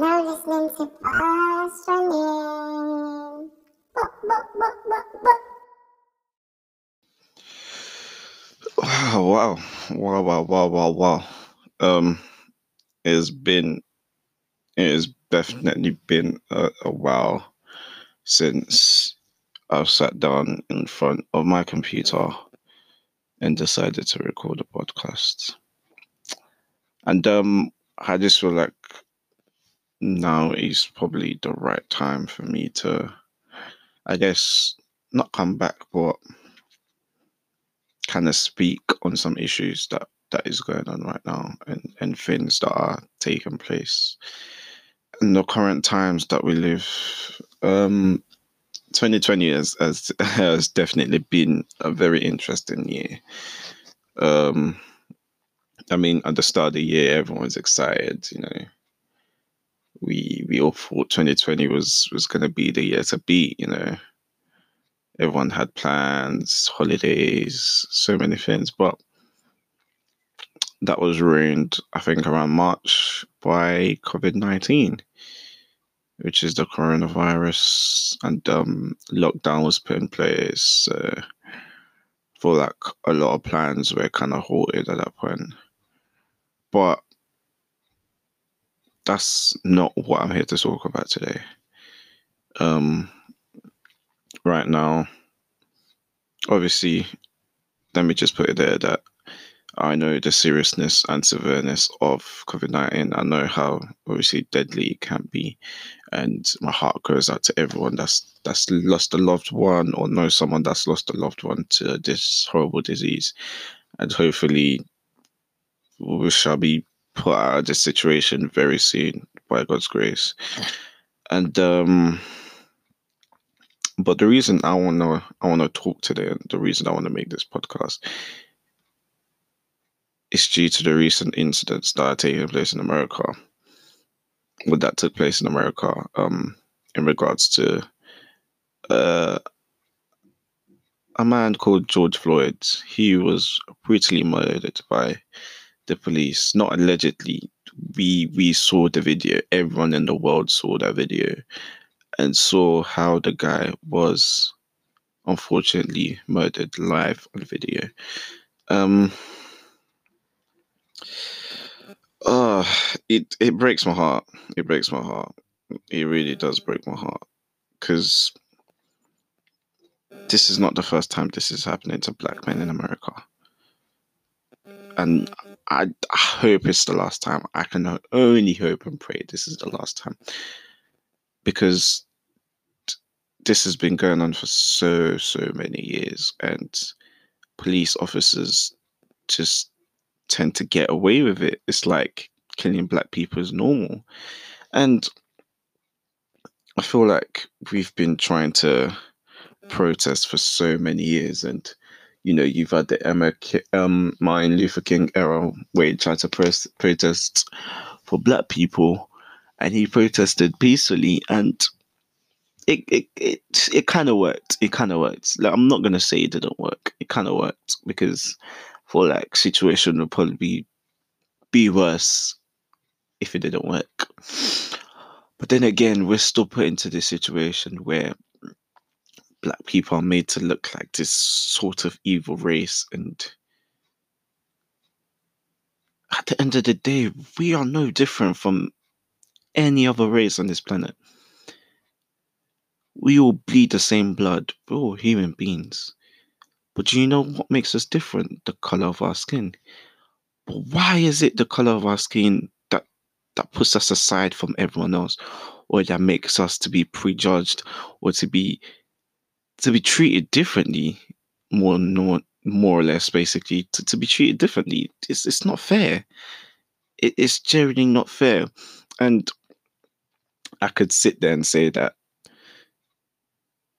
now listening to Past Running. Wow, wow, wow, wow, wow, wow. Um, it's been, it has definitely been a, a while since I've sat down in front of my computer and decided to record a podcast. And um, I just feel like now is probably the right time for me to, I guess, not come back, but kind of speak on some issues that that is going on right now and and things that are taking place in the current times that we live. Um, 2020 has, has has definitely been a very interesting year. Um, I mean, at the start of the year, everyone was excited. You know, we we all thought 2020 was was going to be the year to beat. You know, everyone had plans, holidays, so many things, but that was ruined. I think around March by COVID 19 which is the coronavirus, and um, lockdown was put in place. For like a lot of plans were kind of halted at that point. But that's not what I'm here to talk about today. Um, right now, obviously, let me just put it there that I know the seriousness and severeness of COVID 19. I know how obviously deadly it can be. And my heart goes out to everyone that's that's lost a loved one or knows someone that's lost a loved one to this horrible disease. And hopefully we shall be put out of this situation very soon by God's grace. And um but the reason I wanna I wanna talk today, the reason I wanna make this podcast is due to the recent incidents that are taking place in America. What that took place in America, um, in regards to uh, a man called George Floyd. He was brutally murdered by the police. Not allegedly. We we saw the video. Everyone in the world saw that video and saw how the guy was unfortunately murdered live on video. Um, uh, it it breaks my heart. It breaks my heart. It really does break my heart because this is not the first time this is happening to black men in America, and I, I hope it's the last time. I can only hope and pray this is the last time because this has been going on for so so many years, and police officers just tend to get away with it. It's like killing black people is normal. And I feel like we've been trying to protest for so many years and you know you've had the Emma um Martin Luther King era where he tried to press, protest for black people and he protested peacefully and it it it, it kind of worked it kind of worked like i'm not going to say it didn't work it kind of worked because for like situation would probably be be worse if it didn't work. But then again, we're still put into this situation where black people are made to look like this sort of evil race and at the end of the day, we are no different from any other race on this planet. We all bleed the same blood. We're all human beings. But do you know what makes us different? The color of our skin. But why is it the color of our skin that that puts us aside from everyone else, or that makes us to be prejudged, or to be to be treated differently, more more more or less, basically, to, to be treated differently? It's it's not fair. It, it's generally not fair, and I could sit there and say that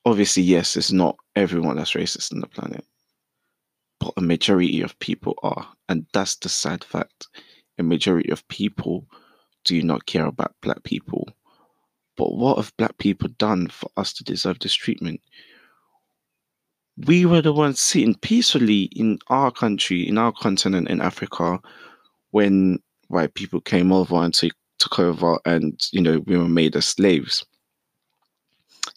obviously, yes, it's not everyone that's racist on the planet, but a majority of people are. And that's the sad fact. A majority of people do not care about black people. But what have black people done for us to deserve this treatment? We were the ones sitting peacefully in our country, in our continent, in Africa, when white people came over and took, took over and you know we were made as slaves.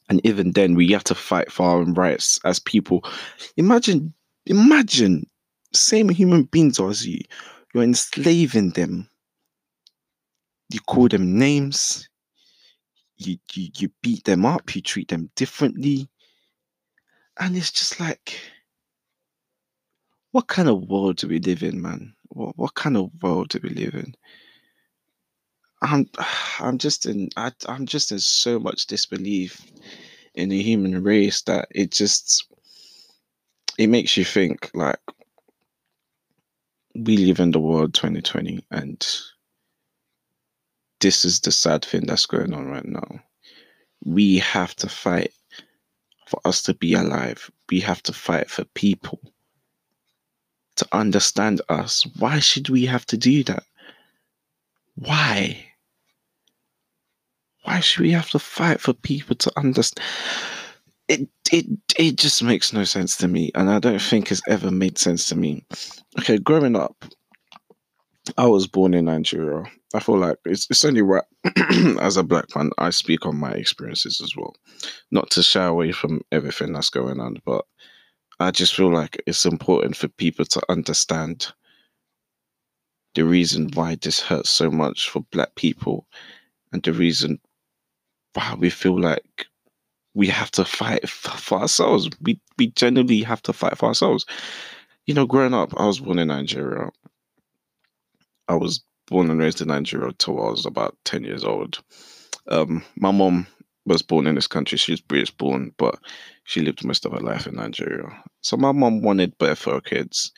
And even then we had to fight for our own rights as people. Imagine imagine same human beings as you. You're enslaving them. You call them names. You, you you beat them up. You treat them differently and it's just like what kind of world do we live in man? What, what kind of world do we live in? I'm i'm just in I, i'm just in so much disbelief in the human race that it just it makes you think like we live in the world 2020 and this is the sad thing that's going on right now. We have to fight for us to be alive we have to fight for people to understand us. Why should we have to do that? Why? Why should we have to fight for people to understand? It it it just makes no sense to me and i don't think it's ever made sense to me. Okay growing up i was born in nigeria i feel like it's, it's only right as a black man i speak on my experiences as well not to shy away from everything that's going on but i just feel like it's important for people to understand the reason why this hurts so much for black people and the reason why we feel like we have to fight for ourselves. We we genuinely have to fight for ourselves. You know, growing up, I was born in Nigeria. I was born and raised in Nigeria till I was about ten years old. Um, my mom was born in this country. She was British born, but she lived most of her life in Nigeria. So my mom wanted better for her kids,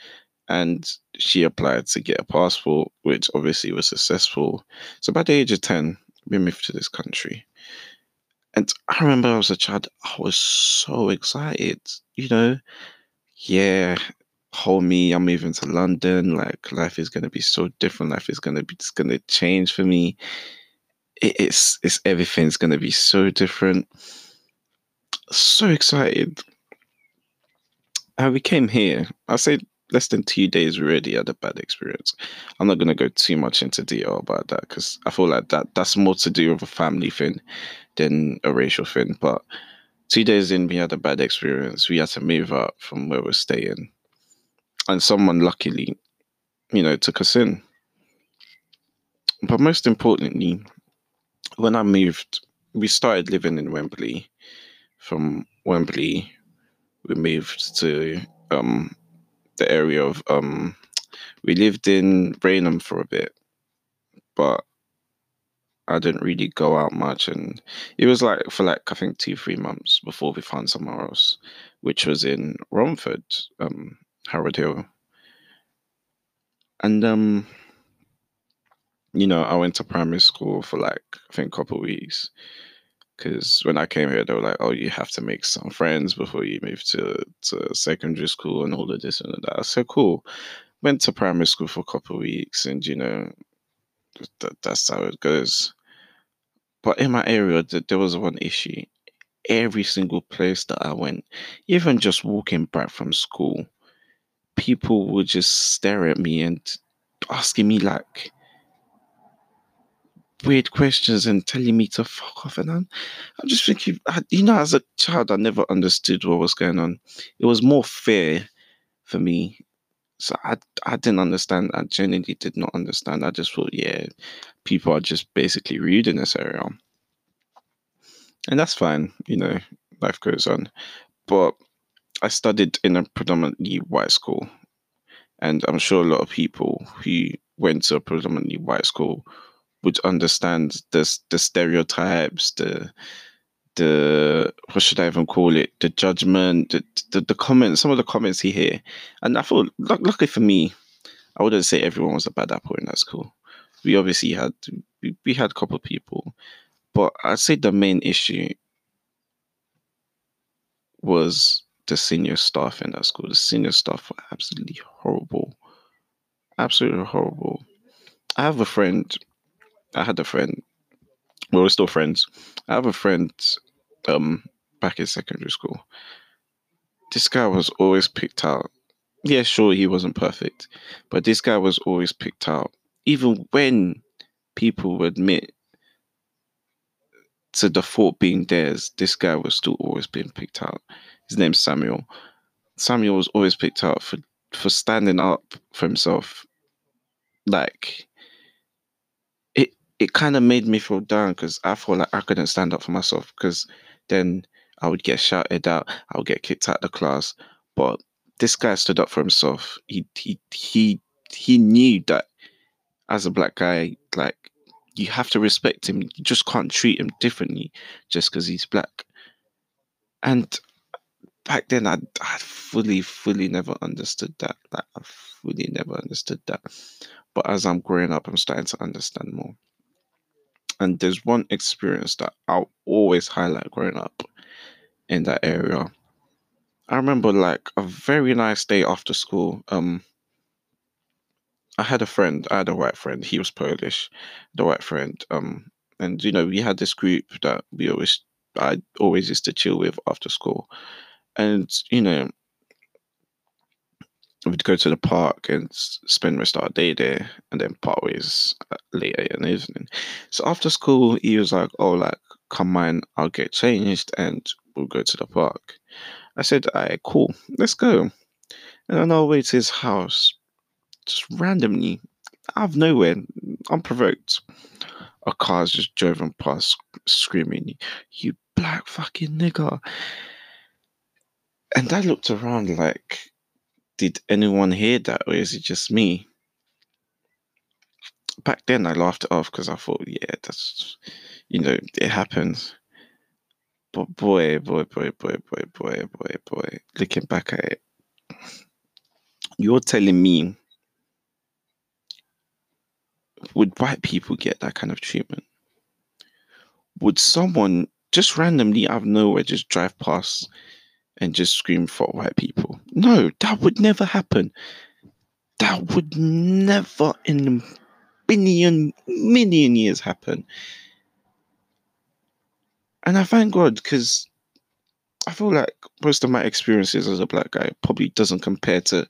and she applied to get a passport, which obviously was successful. So by the age of ten, we moved to this country. And I remember I was a child, I was so excited, you know. Yeah, hold me, I'm moving to London. Like life is gonna be so different. Life is gonna be it's gonna change for me. It, it's it's everything's gonna be so different. So excited. And we came here. I say less than two days we already had a bad experience. I'm not gonna go too much into detail about that because I feel like that that's more to do with a family thing than a racial thing. But two days in, we had a bad experience. We had to move out from where we're staying, and someone luckily, you know, took us in. But most importantly, when I moved, we started living in Wembley. From Wembley, we moved to um, the area of um, we lived in Rainham for a bit, but I didn't really go out much, and it was like for like I think two three months before we found somewhere else, which was in Romford, um, Harold Hill, and um, you know I went to primary school for like I think a couple of weeks, because when I came here they were like, oh you have to make some friends before you move to to secondary school and all of this and that. I said cool, went to primary school for a couple of weeks, and you know that, that's how it goes. But in my area, th- there was one issue. Every single place that I went, even just walking back from school, people would just stare at me and asking me like weird questions and telling me to fuck off. And I'm, I'm just thinking, you know, as a child, I never understood what was going on. It was more fear for me. So I, I didn't understand. I genuinely did not understand. I just thought, yeah, people are just basically rude in this area. And that's fine, you know, life goes on. But I studied in a predominantly white school. And I'm sure a lot of people who went to a predominantly white school would understand the the stereotypes, the the what should I even call it? The judgment, the the, the comments, some of the comments he hear. And I thought, luckily for me, I wouldn't say everyone was a bad apple in that school. We obviously had we, we had a couple of people, but I'd say the main issue was the senior staff in that school. The senior staff were absolutely horrible. Absolutely horrible. I have a friend. I had a friend. Well, we're still friends. I have a friend um back in secondary school. This guy was always picked out. Yeah, sure, he wasn't perfect, but this guy was always picked out. Even when people would admit to the fault being theirs, this guy was still always being picked out. His name's Samuel. Samuel was always picked out for for standing up for himself. Like it it kind of made me feel down because I felt like I couldn't stand up for myself because then I would get shouted out, I would get kicked out of the class. But this guy stood up for himself. He he he he knew that as a black guy, like you have to respect him. You just can't treat him differently just because he's black. And back then, I I fully fully never understood that. Like I fully never understood that. But as I'm growing up, I'm starting to understand more. And there's one experience that I'll always highlight growing up in that area. I remember like a very nice day after school. Um, I had a friend. I had a white friend. He was Polish. The white friend. Um, and you know we had this group that we always I always used to chill with after school, and you know we'd go to the park and spend most of our day there, and then part ways uh, later in the evening. So after school, he was like, "Oh, like come on, I'll get changed and we'll go to the park." I said, "Alright, cool, let's go." And on our way to his house, just randomly, out of nowhere, unprovoked, a car's just driven past screaming, You black fucking nigger. And I looked around like, Did anyone hear that or is it just me? Back then, I laughed it off because I thought, Yeah, that's, you know, it happens. But boy, boy, boy, boy, boy, boy, boy, boy, looking back at it, you're telling me would white people get that kind of treatment? Would someone just randomly out of nowhere just drive past and just scream for white people? No, that would never happen. That would never in a billion, million years happen. And I thank God because I feel like most of my experiences as a black guy probably doesn't compare to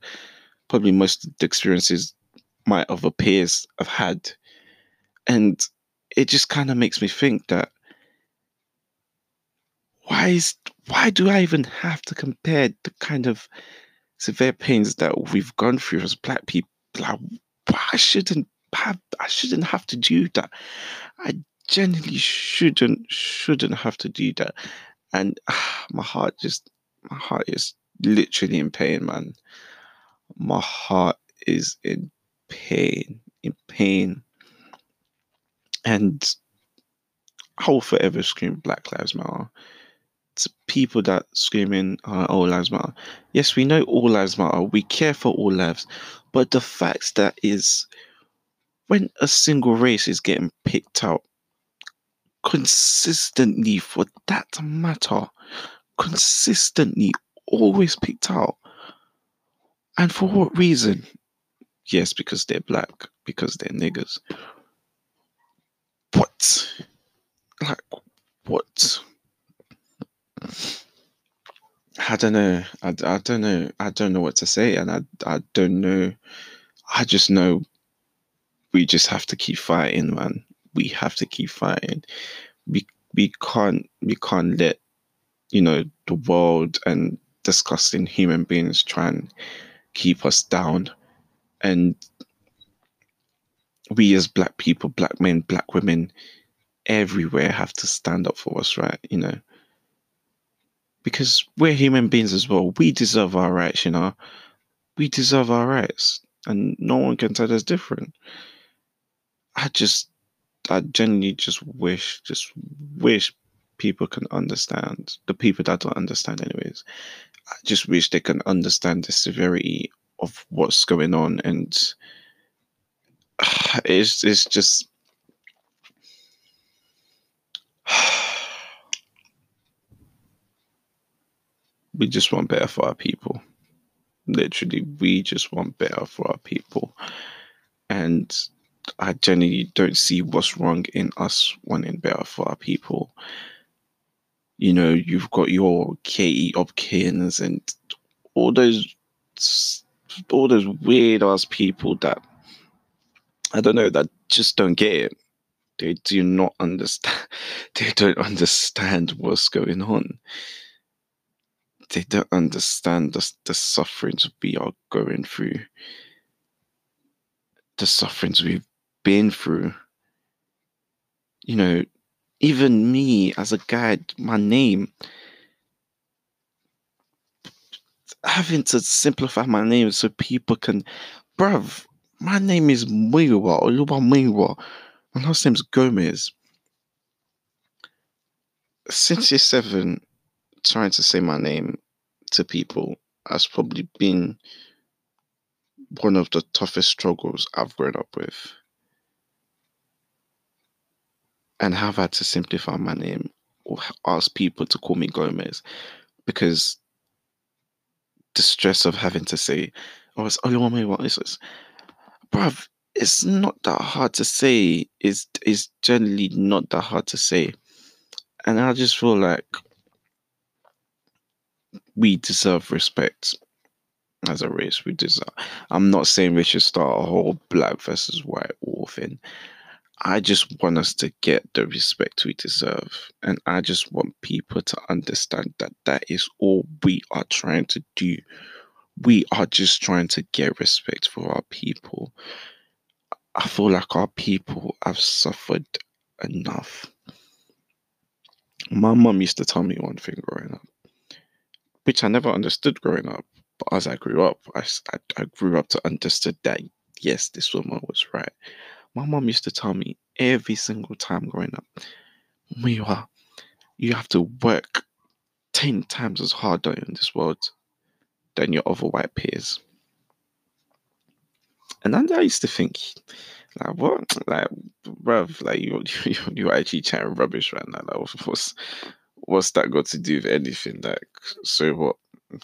probably most of the experiences my other peers have had. And it just kind of makes me think that why is why do I even have to compare the kind of severe pains that we've gone through as black people? Like, I shouldn't have I shouldn't have to do that. I genuinely shouldn't shouldn't have to do that. And my heart just my heart is literally in pain, man. My heart is in pain, in pain. And I will forever scream Black Lives Matter. People that screaming uh, all lives matter. Yes, we know all lives matter. We care for all lives. But the fact that is when a single race is getting picked out consistently for that matter, consistently always picked out. And for what reason? Yes, because they're black, because they're niggers. What? Like, what? I don't know. I, I don't know. I don't know what to say. And I, I don't know. I just know we just have to keep fighting, man. We have to keep fighting. We, we can't, we can't let, you know, the world and disgusting human beings try and keep us down. And we as black people, black men, black women, everywhere have to stand up for what's right, you know. Because we're human beings as well. We deserve our rights, you know. We deserve our rights. And no one can tell us different. I just I genuinely just wish, just wish people can understand. The people that don't understand anyways. I just wish they can understand the severity of what's going on and it's it's just we just want better for our people. Literally, we just want better for our people. And I genuinely don't see what's wrong in us wanting better for our people. You know, you've got your Katie Hopkins and all those all those weird ass people that I don't know that just don't get it. They do not understand. They don't understand what's going on. They don't understand the, the sufferings we are going through, the sufferings we've been through. You know, even me as a guy, my name, having to simplify my name so people can, bruv, my name is Muiwa, Oluwa Muiwa. My last name's Gomez. Since you're seven, trying to say my name to people has probably been one of the toughest struggles I've grown up with. And have had to simplify my name or ask people to call me Gomez because the stress of having to say, oh, it's oh, Oluwame, what is this? Bruv, it's not that hard to say. It's, it's generally not that hard to say. And I just feel like we deserve respect as a race. We deserve. I'm not saying we should start a whole black versus white war thing. I just want us to get the respect we deserve. And I just want people to understand that that is all we are trying to do. We are just trying to get respect for our people. I feel like our people have suffered enough. My mum used to tell me one thing growing up, which I never understood growing up. But as I grew up, I, I, grew up to understand that yes, this woman was right. My mom used to tell me every single time growing up, Miwa, you have to work 10 times as hard in this world than your other white peers. And then I used to think, like, what? Like, bruv, like, you, you, you're actually chatting rubbish right now. Like, what's, what's that got to do with anything? Like, so what?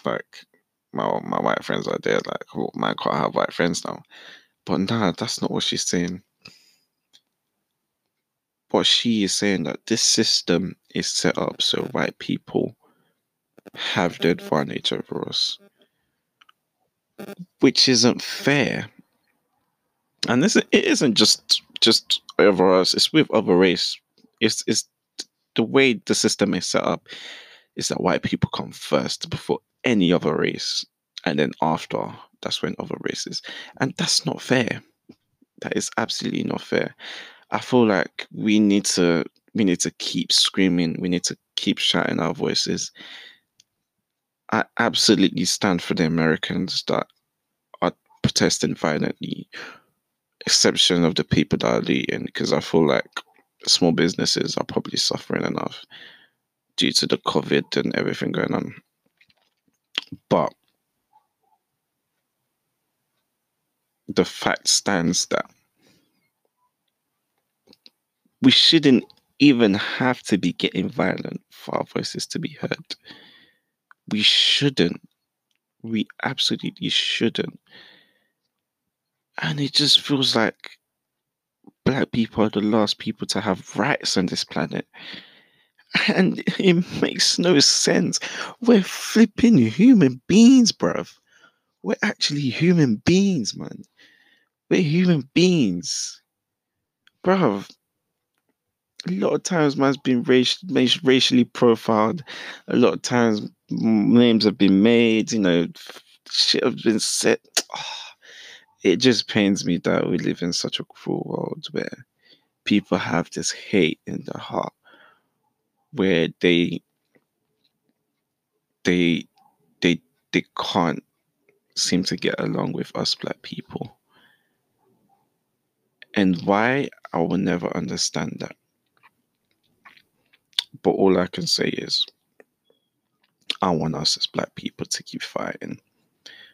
Like, my my white friends are there. Like, well, man can't have white friends now. But nah, that's not what she's saying. What she is saying that this system is set up so white people have the advantage over us, which isn't fair. And this it isn't just just over us; it's with other race. It's it's the way the system is set up is that white people come first before any other race, and then after that's when other races, and that's not fair. That is absolutely not fair. I feel like we need to we need to keep screaming. We need to keep shouting our voices. I absolutely stand for the Americans that are protesting violently, exception of the people that are leading, because I feel like small businesses are probably suffering enough due to the COVID and everything going on. But the fact stands that we shouldn't even have to be getting violent for our voices to be heard. We shouldn't. We absolutely shouldn't. And it just feels like black people are the last people to have rights on this planet. And it makes no sense. We're flipping human beings, bruv. We're actually human beings, man. We're human beings. Bruv, a lot of times man's been racially profiled. A lot of times names have been made, you know, shit has been said. Oh, it just pains me that we live in such a cruel world where people have this hate in their heart where they they they they can't seem to get along with us black people. And why I will never understand that. But all I can say is I want us as black people to keep fighting,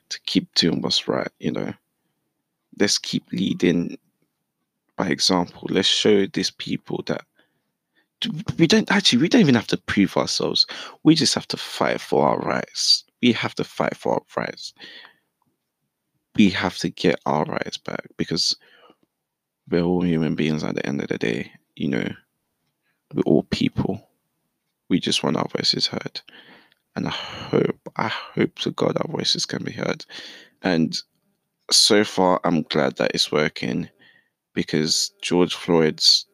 to keep doing what's right, you know. Let's keep leading by example. Let's show these people that we don't actually we don't even have to prove ourselves. We just have to fight for our rights. We have to fight for our rights. We have to get our rights back because we're all human beings at the end of the day, you know. We're all people. We just want our voices heard. And I hope, I hope to God our voices can be heard. And so far I'm glad that it's working because George Floyd's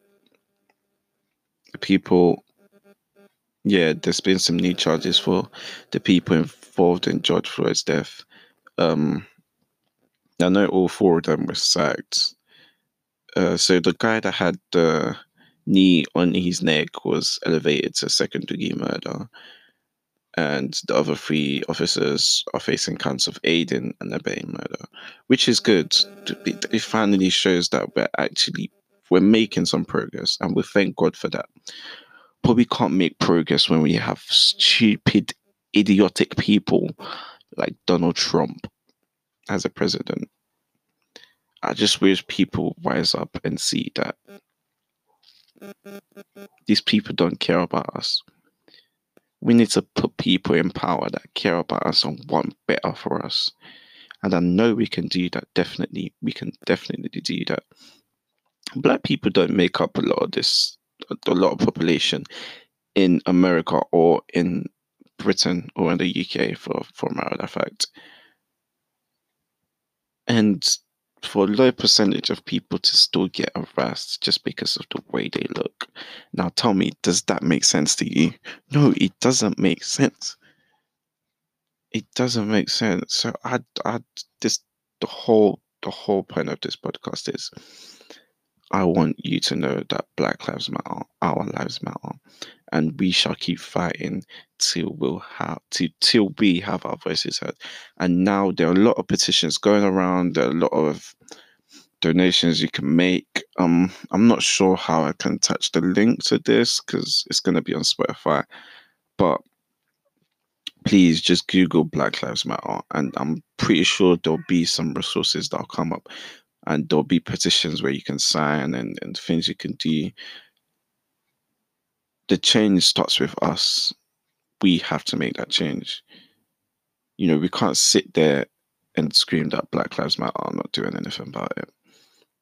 people yeah, there's been some new charges for the people involved in George Floyd's death. Um, I know all four of them were sacked. Uh, so the guy that had the knee on his neck was elevated to second degree murder. And the other three officers are facing counts of aiding and abetting murder, which is good. It finally shows that we're actually we're making some progress, and we thank God for that but we can't make progress when we have stupid, idiotic people like Donald Trump as a president. I just wish people wise up and see that these people don't care about us. We need to put people in power that care about us and want better for us. And I know we can do that. Definitely, we can definitely do that. Black people don't make up a lot of this a lot of population in America or in Britain or in the UK for for a matter of fact. And for a low percentage of people to still get arrested just because of the way they look. Now tell me, does that make sense to you? No, it doesn't make sense. It doesn't make sense. So I I this the whole the whole point of this podcast is I want you to know that Black Lives Matter, our lives matter, and we shall keep fighting till we'll have to till we have our voices heard. And now there are a lot of petitions going around. There are a lot of donations you can make. Um, I'm not sure how I can attach the link to this because it's going to be on Spotify, but please just Google Black Lives Matter, and I'm pretty sure there'll be some resources that'll come up and there'll be petitions where you can sign and, and things you can do. The change starts with us. We have to make that change. You know, we can't sit there and scream that Black Lives Matter are not doing anything about it.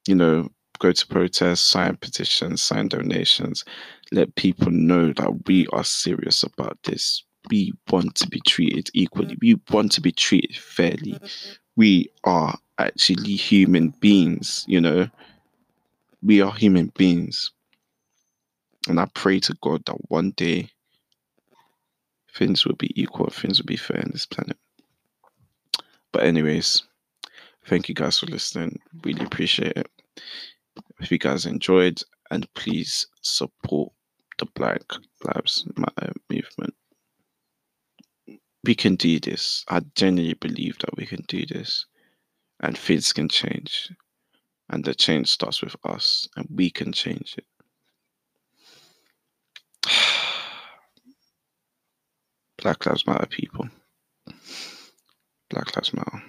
You know, go to protests, sign petitions, sign donations, let people know that we are serious about this. We want to be treated equally. We want to be treated fairly. Mm-hmm. We are actually human beings, you know. We are human beings. And I pray to God that one day things will be equal, things will be fair in this planet. But, anyways, thank you guys for listening. Really appreciate it. If you guys enjoyed, and please support the Black Lives Matter movement. We can do this. I genuinely believe that we can do this and things can change. And the change starts with us, and we can change it. Black Lives Matter, people. Black Lives Matter.